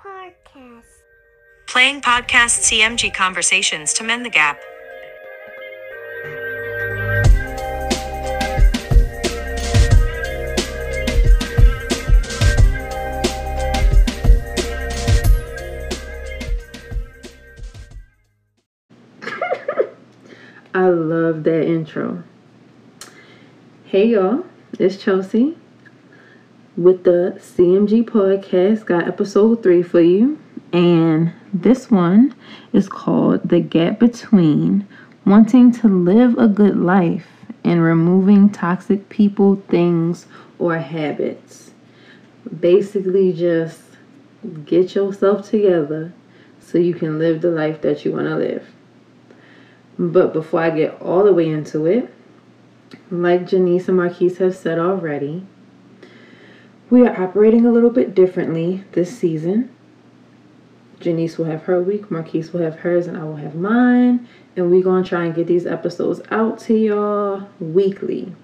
Podcast. Playing podcast CMG conversations to mend the gap. I love that intro. Hey y'all, it's Chelsea with the CMG podcast. Got episode three for you, and this one is called The Gap Between Wanting to Live a Good Life and Removing Toxic People, Things, or Habits. Basically, just get yourself together so you can live the life that you want to live. But before I get all the way into it, like Janice and Marquise have said already, we are operating a little bit differently this season. Janice will have her week, Marquise will have hers, and I will have mine. And we're going to try and get these episodes out to y'all weekly.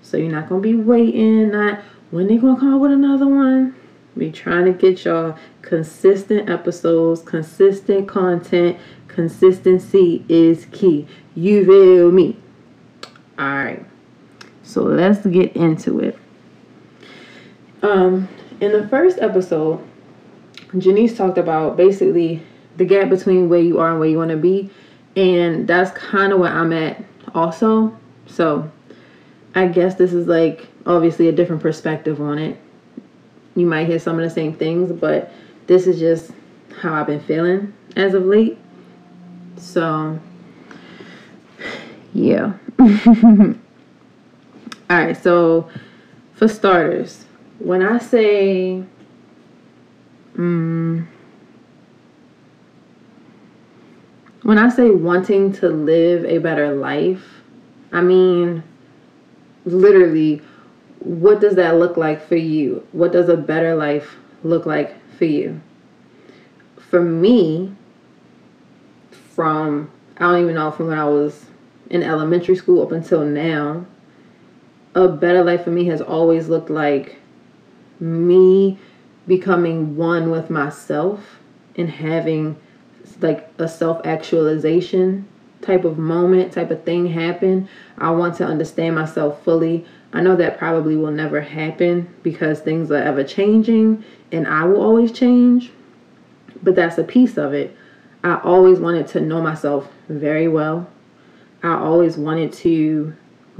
So you're not going to be waiting, not when they going to come out with another one. We trying to get y'all consistent episodes, consistent content. Consistency is key. You feel me? All right. So let's get into it. Um, in the first episode, Janice talked about basically the gap between where you are and where you want to be, and that's kind of where I'm at also. So I guess this is like obviously a different perspective on it. You might hear some of the same things, but this is just how I've been feeling as of late. So, yeah. All right, so for starters, when I say, um, when I say wanting to live a better life, I mean literally what does that look like for you? What does a better life look like for you? For me, from I don't even know from when I was in elementary school up until now, a better life for me has always looked like me becoming one with myself and having like a self actualization type of moment, type of thing happen. I want to understand myself fully. I know that probably will never happen because things are ever changing and I will always change, but that's a piece of it. I always wanted to know myself very well. I always wanted to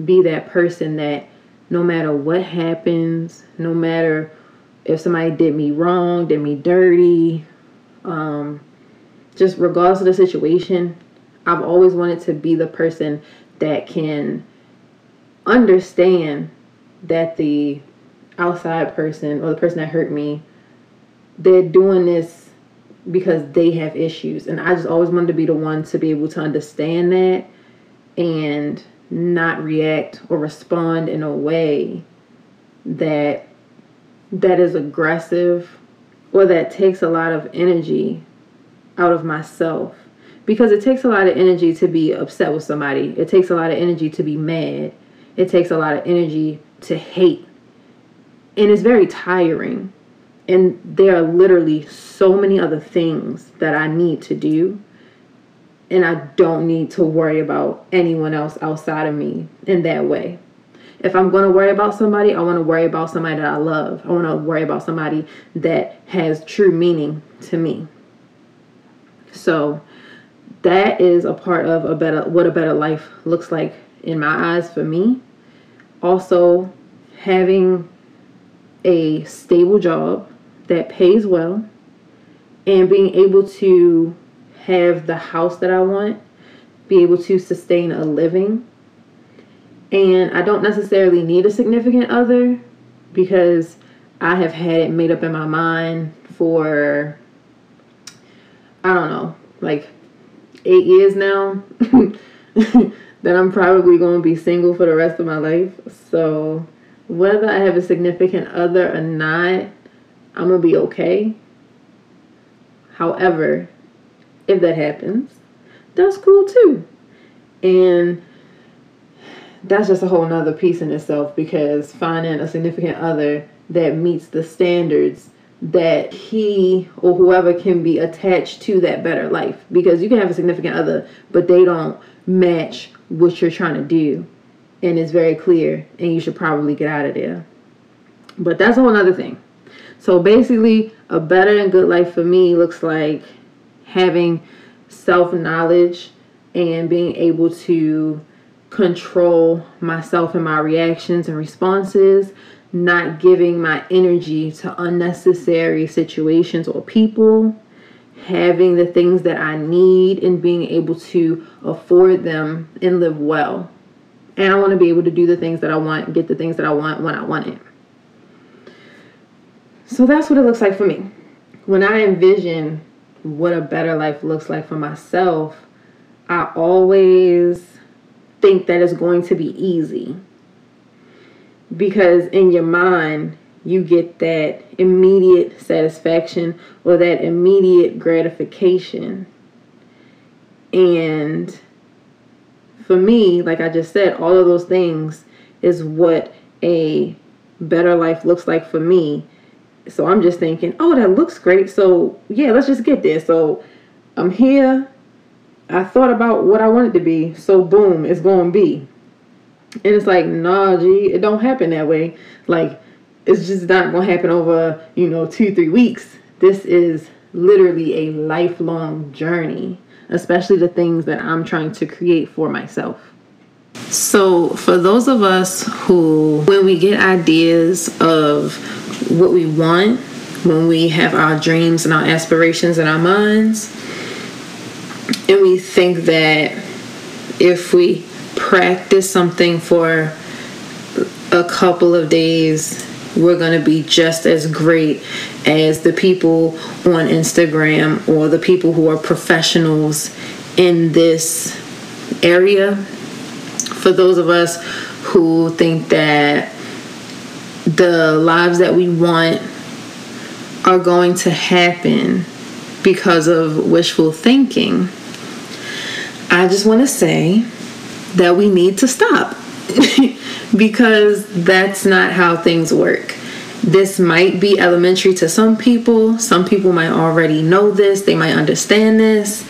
be that person that no matter what happens, no matter if somebody did me wrong, did me dirty, um, just regardless of the situation, I've always wanted to be the person that can understand that the outside person or the person that hurt me, they're doing this because they have issues. And I just always wanted to be the one to be able to understand that and not react or respond in a way that that is aggressive or that takes a lot of energy out of myself. Because it takes a lot of energy to be upset with somebody. It takes a lot of energy to be mad. It takes a lot of energy to hate. And it's very tiring. And there are literally so many other things that I need to do and I don't need to worry about anyone else outside of me in that way if I'm going to worry about somebody, I want to worry about somebody that I love. I want to worry about somebody that has true meaning to me. So that is a part of a better what a better life looks like in my eyes for me. Also having a stable job that pays well and being able to have the house that I want, be able to sustain a living and I don't necessarily need a significant other because I have had it made up in my mind for, I don't know, like eight years now. that I'm probably going to be single for the rest of my life. So, whether I have a significant other or not, I'm going to be okay. However, if that happens, that's cool too. And that's just a whole nother piece in itself because finding a significant other that meets the standards that he or whoever can be attached to that better life. Because you can have a significant other but they don't match what you're trying to do. And it's very clear and you should probably get out of there. But that's a whole other thing. So basically a better and good life for me looks like having self-knowledge and being able to control myself and my reactions and responses not giving my energy to unnecessary situations or people, having the things that I need, and being able to afford them and live well. And I want to be able to do the things that I want, get the things that I want when I want it. So that's what it looks like for me. When I envision what a better life looks like for myself, I always think that it's going to be easy. Because in your mind you get that immediate satisfaction or that immediate gratification. And for me like i just said all of those things is what a better life looks like for me so i'm just thinking oh that looks great so yeah let's just get there so i'm here i thought about what i wanted to be so boom it's going to be and it's like, nah, G, it don't happen that way. Like, it's just not gonna happen over, you know, two, three weeks. This is literally a lifelong journey, especially the things that I'm trying to create for myself. So, for those of us who, when we get ideas of what we want, when we have our dreams and our aspirations in our minds, and we think that if we practice something for a couple of days, we're going to be just as great as the people on Instagram or the people who are professionals in this area. For those of us who think that the lives that we want are going to happen because of wishful thinking, I just want to say that we need to stop because that's not how things work. This might be elementary to some people. Some people might already know this, they might understand this.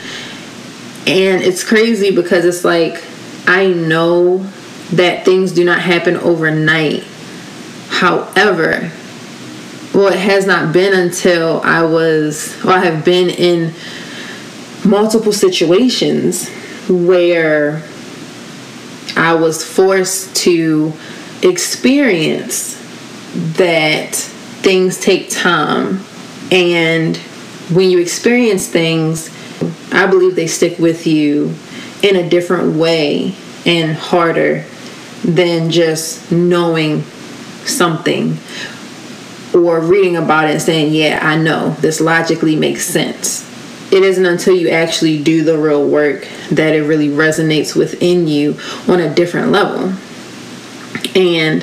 And it's crazy because it's like, I know that things do not happen overnight. However, well, it has not been until I was, or I have been in multiple situations where I was forced to experience that things take time. And when you experience things, I believe they stick with you in a different way and harder than just knowing something or reading about it and saying, Yeah, I know, this logically makes sense it isn't until you actually do the real work that it really resonates within you on a different level. And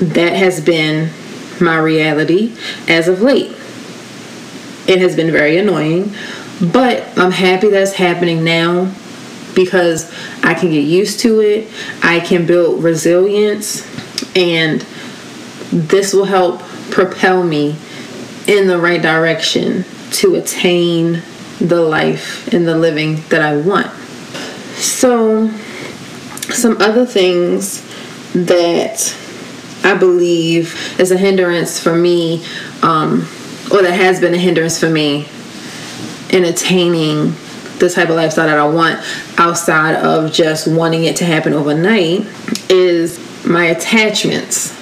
that has been my reality as of late. It has been very annoying, but I'm happy that's happening now because I can get used to it. I can build resilience, and this will help propel me in the right direction to attain the life and the living that I want. So, some other things that I believe is a hindrance for me, um, or that has been a hindrance for me in attaining the type of lifestyle that I want outside of just wanting it to happen overnight is my attachments.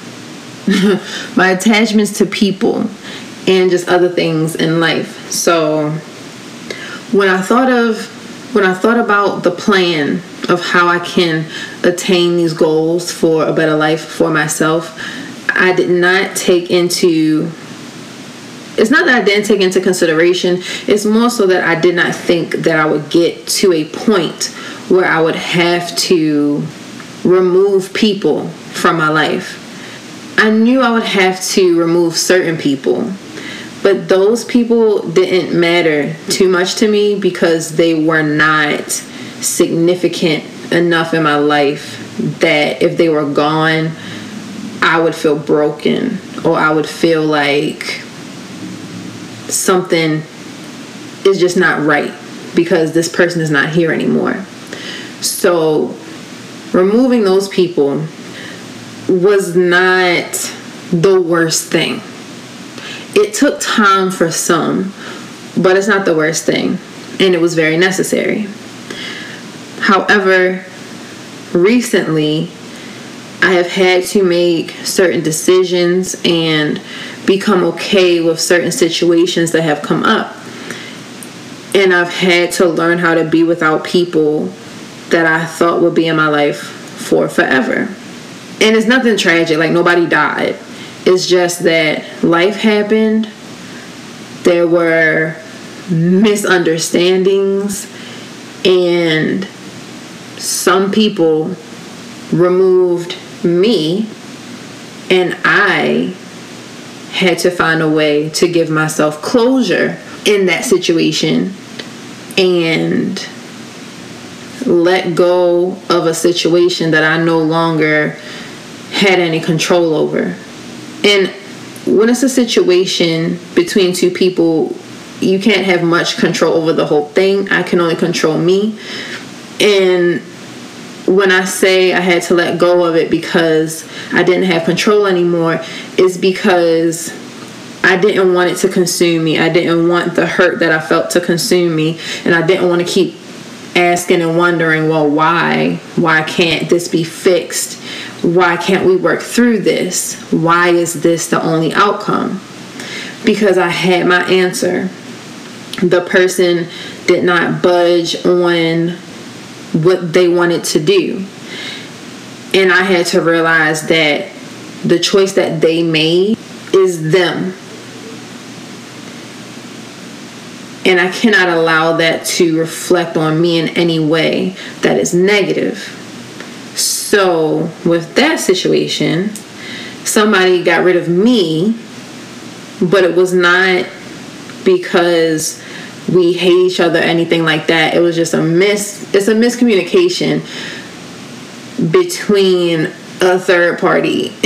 my attachments to people and just other things in life. So, when I thought of when I thought about the plan of how I can attain these goals for a better life for myself, I did not take into it's not that I didn't take into consideration, it's more so that I did not think that I would get to a point where I would have to remove people from my life. I knew I would have to remove certain people but those people didn't matter too much to me because they were not significant enough in my life that if they were gone, I would feel broken or I would feel like something is just not right because this person is not here anymore. So removing those people was not the worst thing. It took time for some, but it's not the worst thing, and it was very necessary. However, recently, I have had to make certain decisions and become okay with certain situations that have come up. And I've had to learn how to be without people that I thought would be in my life for forever. And it's nothing tragic, like nobody died. It's just that life happened. There were misunderstandings and some people removed me and I had to find a way to give myself closure in that situation and let go of a situation that I no longer had any control over. And when it's a situation between two people, you can't have much control over the whole thing. I can only control me. And when I say I had to let go of it because I didn't have control anymore, is because I didn't want it to consume me. I didn't want the hurt that I felt to consume me. And I didn't want to keep asking and wondering, well, why? Why can't this be fixed? Why can't we work through this? Why is this the only outcome? Because I had my answer. The person did not budge on what they wanted to do. And I had to realize that the choice that they made is them. And I cannot allow that to reflect on me in any way that is negative. So, with that situation, somebody got rid of me, but it was not because we hate each other anything like that. It was just a mis it's a miscommunication between a third party.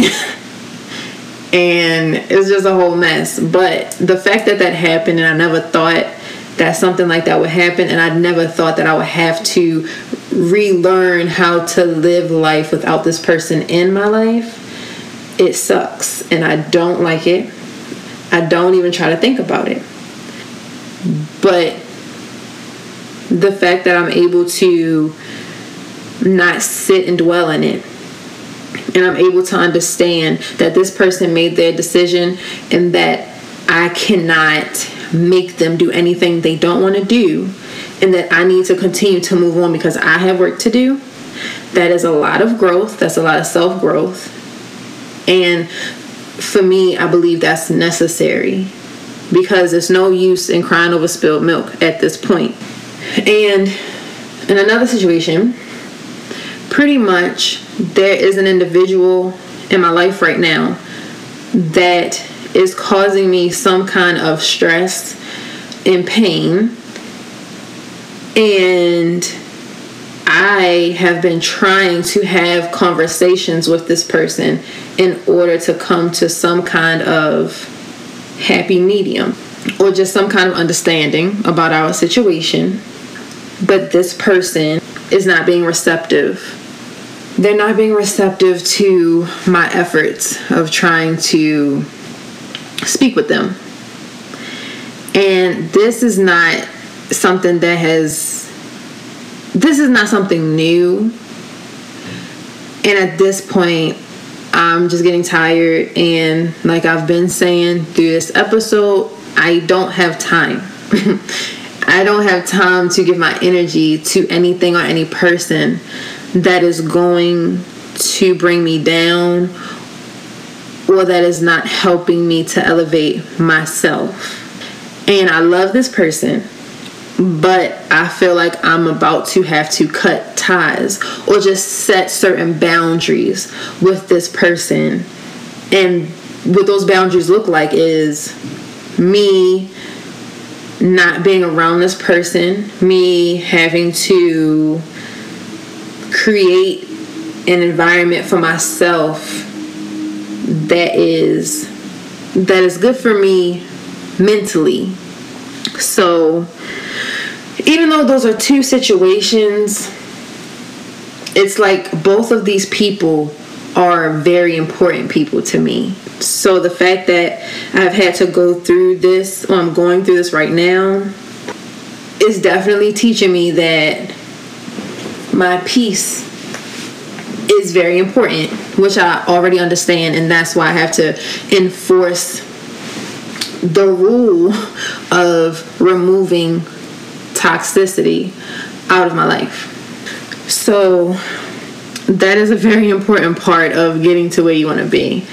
and it's just a whole mess. But the fact that that happened and I never thought that something like that would happen and I never thought that I would have to relearn how to live life without this person in my life. It sucks and I don't like it. I don't even try to think about it. But the fact that I'm able to not sit and dwell in it and I'm able to understand that this person made their decision and that I cannot make them do anything they don't want to do and that I need to continue to move on because I have work to do. That is a lot of growth, that's a lot of self growth. And for me, I believe that's necessary because there's no use in crying over spilled milk at this point. And in another situation, pretty much there is an individual in my life right now that is causing me some kind of stress and pain. And I have been trying to have conversations with this person in order to come to some kind of happy medium or just some kind of understanding about our situation. But this person is not being receptive. They're not being receptive to my efforts of trying to speak with them. And this is not something that has, this is not something new. And at this point, I'm just getting tired. And like I've been saying through this episode, I don't have time. I don't have time to give my energy to anything or any person that is going to bring me down or that is not helping me to elevate myself. And I love this person, but I feel like I'm about to have to cut ties or just set certain boundaries with this person. And what those boundaries look like is me not being around this person, me having to create an environment for myself that is that is good for me mentally. So, even though those are two situations, it's like both of these people are very important people to me. So, the fact that I've had to go through this, or I'm going through this right now, is definitely teaching me that my peace is very important, which I already understand, and that's why I have to enforce the rule of removing toxicity out of my life. So, that is a very important part of getting to where you want to be.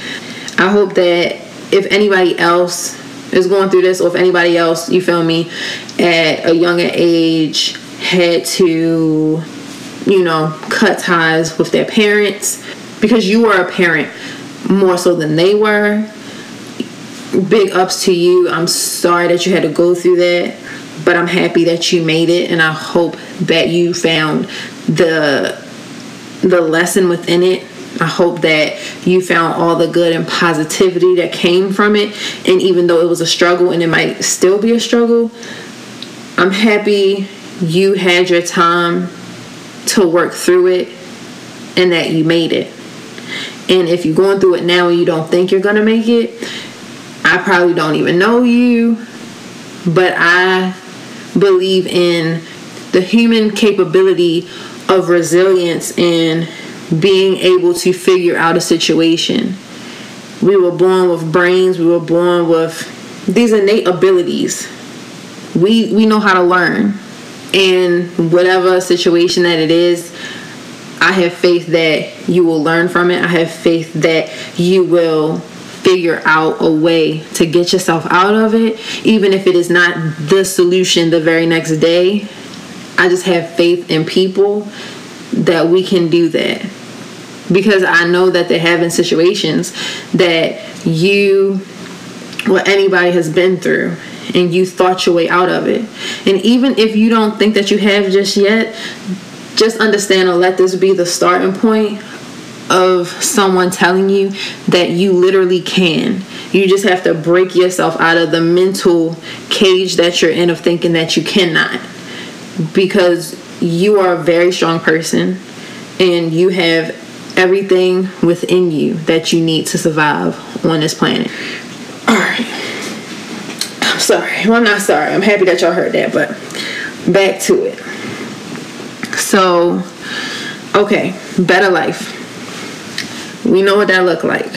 I hope that if anybody else is going through this, or if anybody else, you feel me, at a younger age had to, you know, cut ties with their parents because you were a parent more so than they were. Big ups to you. I'm sorry that you had to go through that, but I'm happy that you made it, and I hope that you found the the lesson within it I hope that you found all the good and positivity that came from it. And even though it was a struggle and it might still be a struggle, I'm happy you had your time to work through it and that you made it. And if you're going through it now and you don't think you're going to make it, I probably don't even know you, but I believe in the human capability of resilience and being able to figure out a situation. We were born with brains, we were born with these innate abilities. We we know how to learn. And whatever situation that it is, I have faith that you will learn from it. I have faith that you will figure out a way to get yourself out of it, even if it is not the solution the very next day. I just have faith in people that we can do that because I know that they're having situations that you or anybody has been through and you thought your way out of it. And even if you don't think that you have just yet, just understand or let this be the starting point of someone telling you that you literally can. You just have to break yourself out of the mental cage that you're in of thinking that you cannot. Because you are a very strong person and you have everything within you that you need to survive on this planet. All right. I'm sorry. Well, I'm not sorry. I'm happy that y'all heard that, but back to it. So, okay, better life. We know what that look like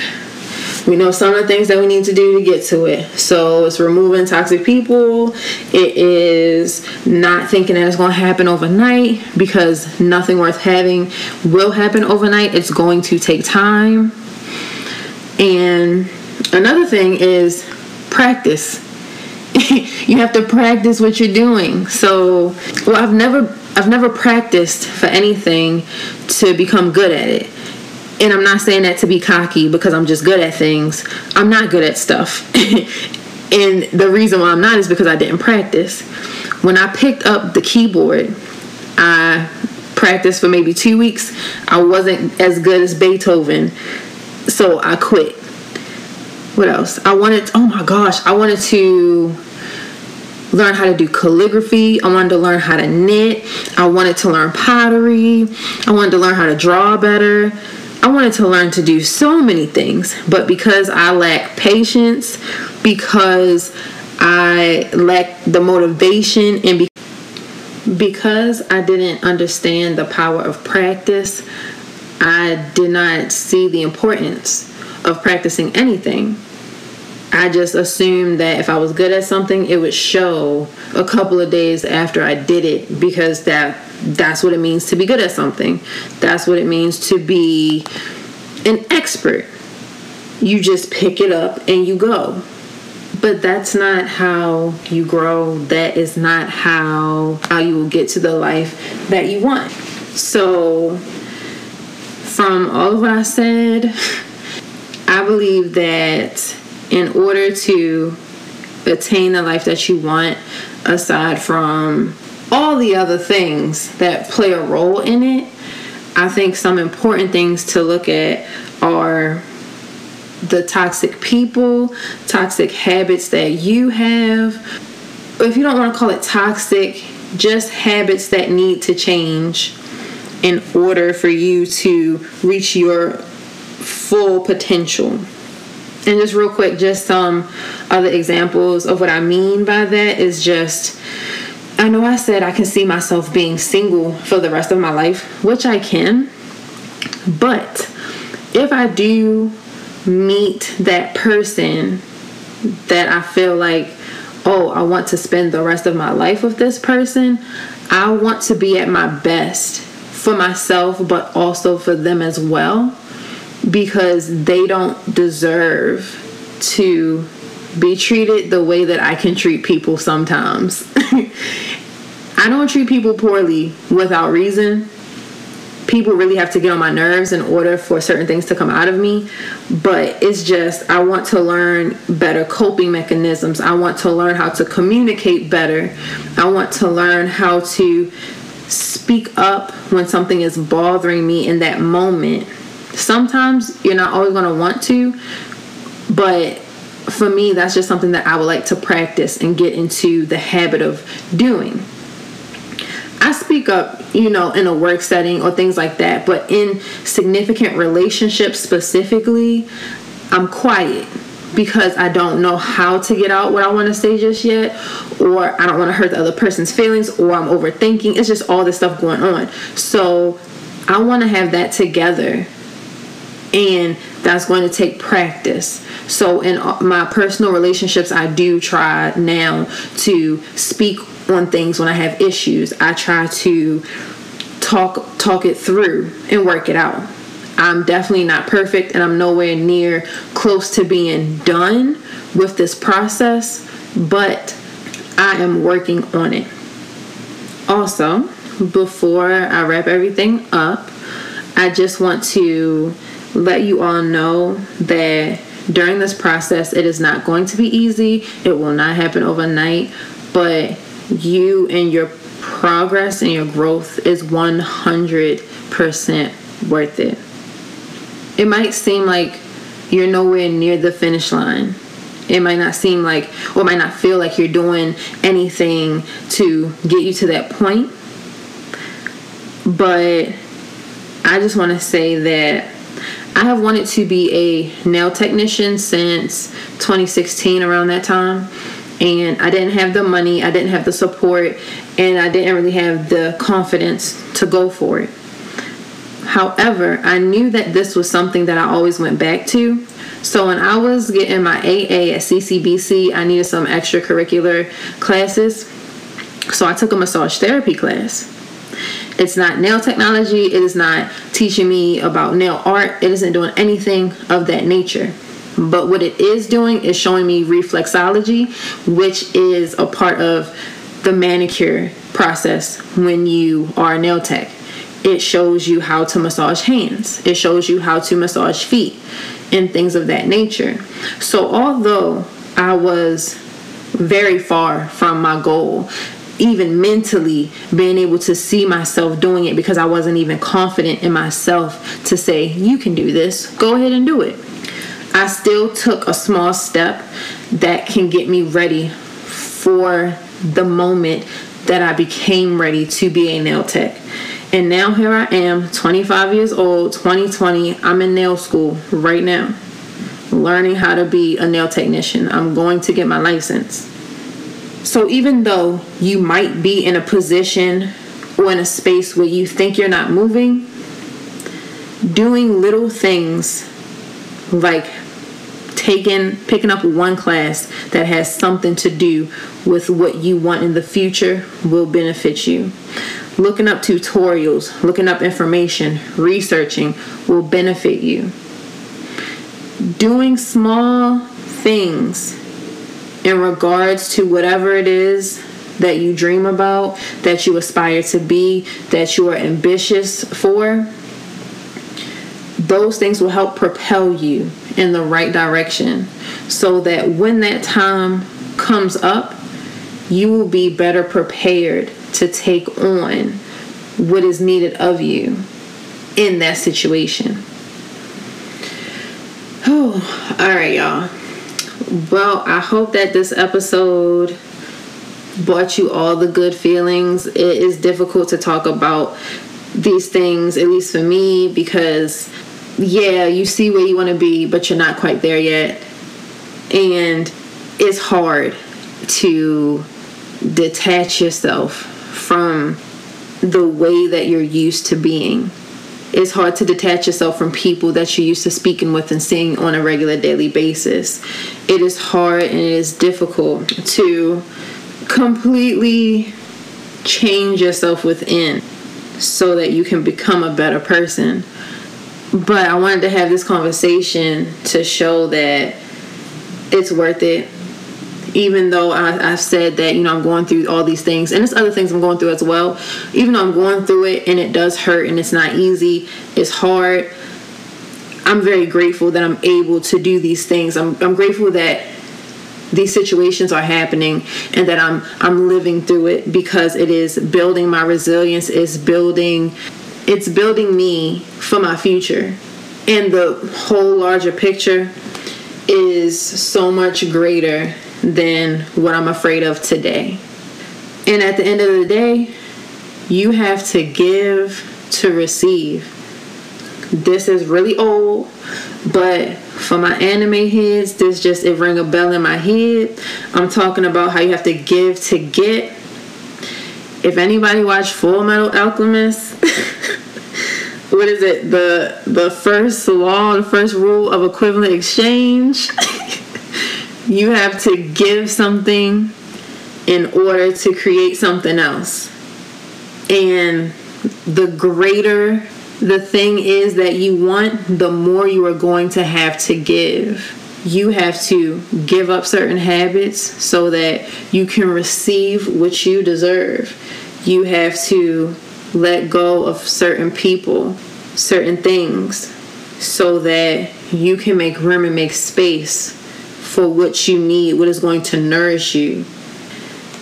we know some of the things that we need to do to get to it. So it's removing toxic people. It is not thinking that it's going to happen overnight because nothing worth having will happen overnight. It's going to take time. And another thing is practice. you have to practice what you're doing. So, well, I've never I've never practiced for anything to become good at it and I'm not saying that to be cocky because I'm just good at things. I'm not good at stuff. and the reason why I'm not is because I didn't practice. When I picked up the keyboard, I practiced for maybe two weeks. I wasn't as good as Beethoven, so I quit. What else? I wanted, oh my gosh, I wanted to learn how to do calligraphy. I wanted to learn how to knit. I wanted to learn pottery. I wanted to learn how to draw better. I wanted to learn to do so many things, but because I lack patience, because I lack the motivation, and be- because I didn't understand the power of practice, I did not see the importance of practicing anything. I just assumed that if I was good at something, it would show a couple of days after I did it because that that's what it means to be good at something. That's what it means to be an expert. You just pick it up and you go. But that's not how you grow. That is not how how you will get to the life that you want. So from all of what I said, I believe that in order to attain the life that you want, aside from all the other things that play a role in it, I think some important things to look at are the toxic people, toxic habits that you have. If you don't want to call it toxic, just habits that need to change in order for you to reach your full potential. And just real quick, just some other examples of what I mean by that is just I know I said I can see myself being single for the rest of my life, which I can. But if I do meet that person that I feel like, oh, I want to spend the rest of my life with this person, I want to be at my best for myself, but also for them as well, because they don't deserve to be treated the way that I can treat people sometimes. I don't treat people poorly without reason people really have to get on my nerves in order for certain things to come out of me. But it's just, I want to learn better coping mechanisms. I want to learn how to communicate better. I want to learn how to speak up when something is bothering me in that moment. Sometimes you're not always going to want to, but for me, that's just something that I would like to practice and get into the habit of doing. I speak up, you know, in a work setting or things like that, but in significant relationships specifically, I'm quiet because I don't know how to get out what I want to say just yet, or I don't want to hurt the other person's feelings, or I'm overthinking. It's just all this stuff going on. So I want to have that together, and that's going to take practice. So in uh, my personal relationships, I do try now to speak on things when I have issues. I try to talk talk it through and work it out. I'm definitely not perfect and I'm nowhere near close to being done with this process, but I am working on it. Also, before I wrap everything up, I just want to let you all know that during this process, it is not going to be easy. It will not happen overnight, but you and your progress and your growth is 100% worth it. It might seem like you're nowhere near the finish line. It might not seem like, or might not feel like you're doing anything to get you to that point. But I just want to say that I have wanted to be a nail technician since 2016, around that time and I didn't have the money, I didn't have the support, and I didn't really have the confidence to go for it. However, I knew that this was something that I always went back to. So when I was getting my AA at CCBC, I needed some extracurricular classes. So I took a massage therapy class. It's not nail technology, it is not teaching me about nail art, it isn't doing anything of that nature. But what it is doing is showing me reflexology, which is a part of the manicure process when you are a nail tech. It shows you how to massage hands, it shows you how to massage feet, and things of that nature. So, although I was very far from my goal, even mentally being able to see myself doing it because I wasn't even confident in myself to say, You can do this, go ahead and do it. I still took a small step that can get me ready for the moment that I became ready to be a nail tech. And now here I am, 25 years old, 2020. I'm in nail school right now, learning how to be a nail technician. I'm going to get my license. So even though you might be in a position or in a space where you think you're not moving, doing little things like taking picking up one class that has something to do with what you want in the future will benefit you. Looking up tutorials, looking up information, researching will benefit you. Doing small things in regards to whatever it is that you dream about, that you aspire to be, that you are ambitious for, those things will help propel you in the right direction so that when that time comes up, you will be better prepared to take on what is needed of you in that situation. Oh, all right, y'all. Well, I hope that this episode brought you all the good feelings. It is difficult to talk about these things, at least for me, because yeah, you see where you want to be, but you're not quite there yet. And it's hard to detach yourself from the way that you're used to being. It's hard to detach yourself from people that you're used to speaking with and seeing on a regular daily basis. It is hard and it is difficult to completely change yourself within so that you can become a better person. But I wanted to have this conversation to show that it's worth it. Even though I, have said that, you know, I'm going through all these things, and there's other things I'm going through as well. Even though I'm going through it and it does hurt and it's not easy, it's hard. I'm very grateful that I'm able to do these things. I'm, I'm grateful that these situations are happening and that I'm I'm living through it because it is building my resilience, it's building it's building me for my future. And the whole larger picture is so much greater than what I'm afraid of today. And at the end of the day, you have to give to receive. This is really old, but for my anime heads, this just it rang a bell in my head. I'm talking about how you have to give to get. If anybody watched Full Metal Alchemist, what is it? The the first law, the first rule of equivalent exchange. you have to give something in order to create something else. And the greater the thing is that you want, the more you are going to have to give. You have to give up certain habits so that you can receive what you deserve. You have to let go of certain people, certain things, so that you can make room and make space for what you need, what is going to nourish you.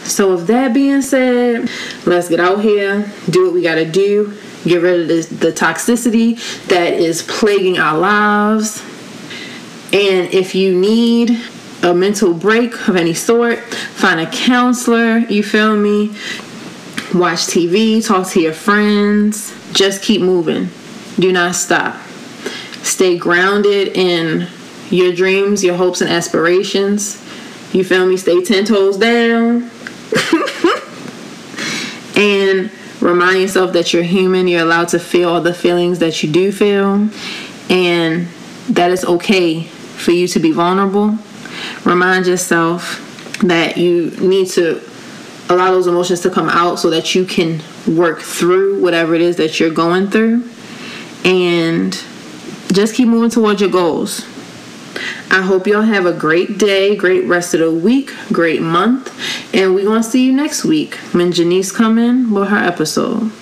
So, with that being said, let's get out here, do what we got to do, get rid of the, the toxicity that is plaguing our lives. And if you need a mental break of any sort, find a counselor, you feel me? Watch TV, talk to your friends, just keep moving. Do not stop. Stay grounded in your dreams, your hopes, and aspirations. You feel me? Stay 10 toes down. and remind yourself that you're human, you're allowed to feel all the feelings that you do feel, and that it's okay for you to be vulnerable. Remind yourself that you need to allow those emotions to come out so that you can work through whatever it is that you're going through and just keep moving towards your goals. I hope y'all have a great day, great rest of the week, great month, and we're gonna see you next week when Janice come in with her episode.